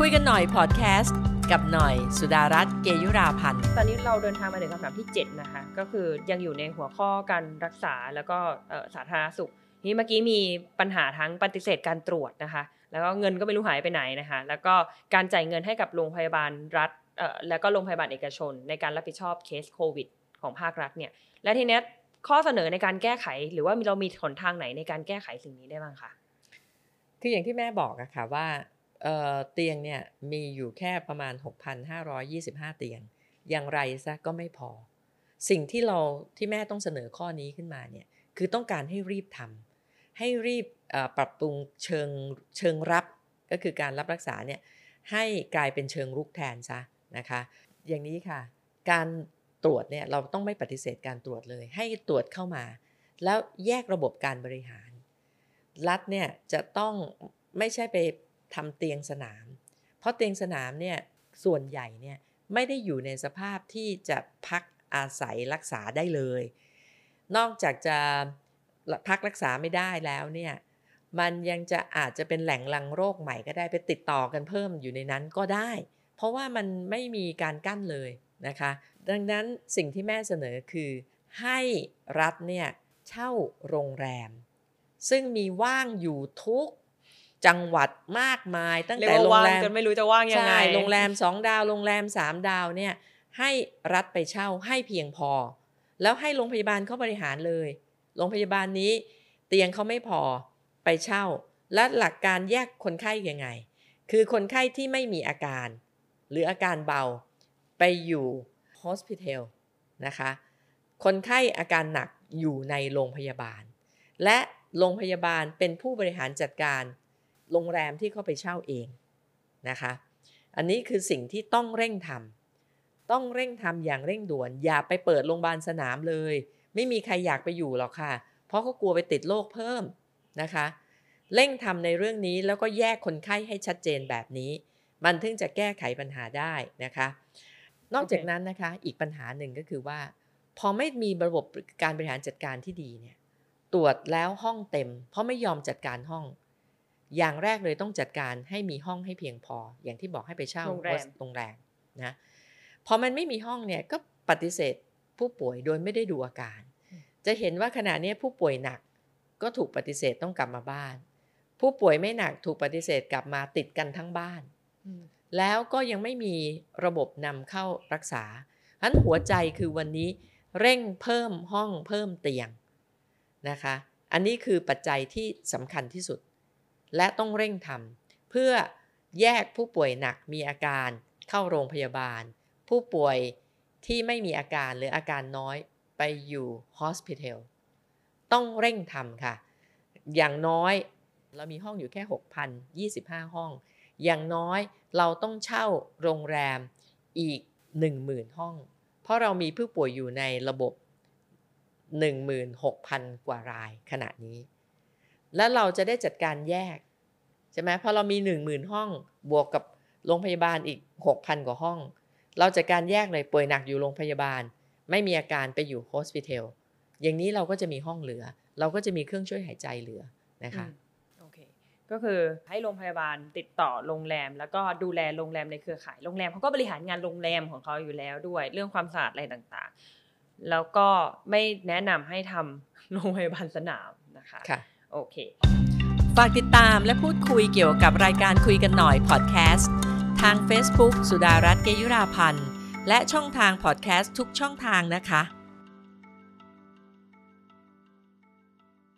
คุยกันหน่อยพอดแคสต์กับหน่อยสุดารัตน์เกยุราพันธ์ ตอนนี้เราเดินทางมาถึงคำถามที่ 7 นะคะ ก็คือยังอยู่ในหัวข้อการรักษาแล้วก็เอ่อสาธารณสุข นี่เมื่อกี้มีปัญหาทั้งปฏิเสธการตรวจนะคะ แล้วก็เงินก็ไม่รู้หายไปไหนนะคะ แล้วก็การจ่ายเงินให้กับโรงพยาบาลรัฐเอ่อแล้วก็โรงพยาบาลเอกชน ในการรับผิดชอบเคสโควิด ของภาครัฐเนี่ย และทีเนี้ยข้อเสนอในการแก้ไข หรือว่าเรามีหนทางไหนในการแก้ไขสิ่งนี้ได้บ้างคะคืออย่างที่แม่บอกอะค่ะว่า เเตียงเนี่ยมีอยู่แค่ประมาณ 6,525 เตียง อย่างไรซะก็ไม่พอ สิ่งที่เราที่แม่ต้องเสนอข้อนี้ขึ้นมาเนี่ยคือต้องการให้รีบทำให้รีบปรับปรุงเชิงเชิงรับก็คือการรับรักษาเนี่ยให้กลายเป็นเชิงรุกแทนซะนะคะ อย่างนี้ค่ะ การตรวจเนี่ยเราต้องไม่ปฏิเสธการตรวจเลย ให้ตรวจเข้ามา แล้วแยกระบบการบริหาร รัฐเนี่ยจะต้องไม่ใช่ไป ทำเตียงสนาม เพราะเตียงสนามเนี่ยส่วนใหญ่เนี่ยไม่ได้อยู่ในสภาพที่จะพักอาศัยรักษาได้เลย นอกจากจะพักรักษาไม่ได้แล้วเนี่ยมันยังจะอาจจะเป็นแหล่งลังโรคใหม่ก็ได้ไปติดต่อกันเพิ่มอยู่ในนั้นก็ได้ เพราะว่ามันไม่มีการกั้นเลยนะคะ ดังนั้นสิ่งที่แม่เสนอคือให้รัฐเนี่ยเช่าโรงแรม ซึ่งมีว่างอยู่ทุก จังหวัดมากมาย ตั้งเรียกแต่ว่าโรงว่างแรมจนไม่รู้จะว่างยังไงใช่โรงแรม2ดาวโรงแรม3ดาวเนี่ยให้รัฐไปเช่าให้เพียงพอ แล้วให้โรงพยาบาลเขาบริหารเลยโรงพยาบาลนี้ เตียงเขาไม่พอไปเช่า และหลักการแยกคนไข้ยังไง คือคนไข้ที่ไม่มีอาการ หรืออาการเบาไปอยู่ hospital นะคะ คนไข้อาการหนักอยู่ในโรงพยาบาล และโรงพยาบาลเป็นผู้บริหารจัดการ โรงแรมที่เขาไปเช่าเองนะคะ อันนี้คือสิ่งที่ต้องเร่งทำต้องเร่งทำอย่างเร่งด่วน อย่าไปเปิดโรงพยาบาลสนามเลย ไม่มีใครอยากไปอยู่หรอกค่ะ เพราะเขากลัวไปติดโรคเพิ่มนะคะ เร่งทำในเรื่องนี้แล้วก็แยกคนไข้ให้ชัดเจนแบบนี้ มันถึงจะแก้ไขปัญหาได้นะคะ นอกจากนั้นนะคะอีกปัญหาหนึ่งก็คือว่า พอไม่มีระบบการบริหารจัดการที่ดีเนี่ยตรวจแล้วห้องเต็ม เพราะไม่ยอมจัดการห้อง อย่างแรกเลยต้องจัดการให้มีห้องให้เพียงพอ อย่างที่บอกให้ไปเช่าโรงแรมโรงแรมนะพอมันไม่มีห้องเนี่ยก็ปฏิเสธผู้ป่วยโดยไม่ได้ดูอาการ จะเห็นว่าขณะนี้ผู้ป่วยหนักก็ถูกปฏิเสธต้องกลับมาบ้าน ผู้ป่วยไม่หนักถูกปฏิเสธกลับมาติดกันทั้งบ้านอืมแล้วก็ยังไม่มีระบบนำเข้ารักษาฉะนั้นหัวใจคือวันนี้เร่งเพิ่มห้องเพิ่มเตียงนะคะ อันนี้คือปัจจัยที่สำคัญที่สุด และต้องเร่งทำเพื่อแยกผู้ป่วยหนักมีอาการเข้าโรงพยาบาล ผู้ป่วยที่ไม่มีอาการหรืออาการน้อยไปอยู่ hospital ต้องเร่งทำค่ะ อย่างน้อยเรามีห้องอยู่แค่ 6,025 ห้อง อย่างน้อยเราต้องเช่าโรงแรมอีก 10,000 ห้อง เพราะเรามีผู้ป่วยอยู่ในระบบ 16,000 กว่ารายขณะนี้ แล้วเราจะได้จัดการแยกใช่ไหมพอเรามี 10,000 ห้อง บวกกับโรงพยาบาลอีก 6,000 กว่าห้อง เราจัดการแยกเลยป่วยหนักอยู่โรงพยาบาล ไม่มีอาการไปอยู่โฮสพิทอลอย่างนี้เราก็จะมีห้องเหลือ เราก็จะมีเครื่องช่วยหายใจเหลือนะคะอืมโอเคก็คือให้โรงพยาบาลติดต่อโรงแรม แล้วก็ดูแลโรงแรมในเครือข่ายโรงแรมเขาก็บริหารงานโรงแรมของเขาอยู่แล้วด้วย เรื่องความสะอาดอะไรต่างๆ แล้วก็ไม่แนะนำให้ทำโรงพยาบาลสนามนะคะค่ะ โอเค ฝากติดตามและพูดคุยเกี่ยวกับรายการคุยกันหน่อยพอดแคสต์ทาง Facebook สุดารัตน์เกยุราพันธ์ และช่องทางพอดแคสต์ทุกช่องทางนะคะ